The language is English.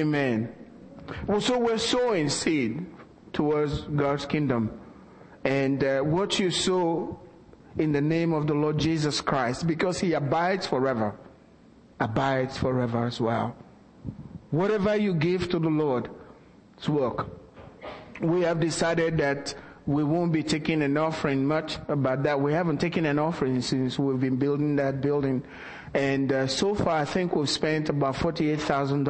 Amen. Well, so we're sowing seed towards God's kingdom. And uh, what you sow in the name of the Lord Jesus Christ, because He abides forever, abides forever as well. Whatever you give to the Lord, it's work. We have decided that we won't be taking an offering much about that. We haven't taken an offering since we've been building that building. And uh, so far, I think we've spent about $48,000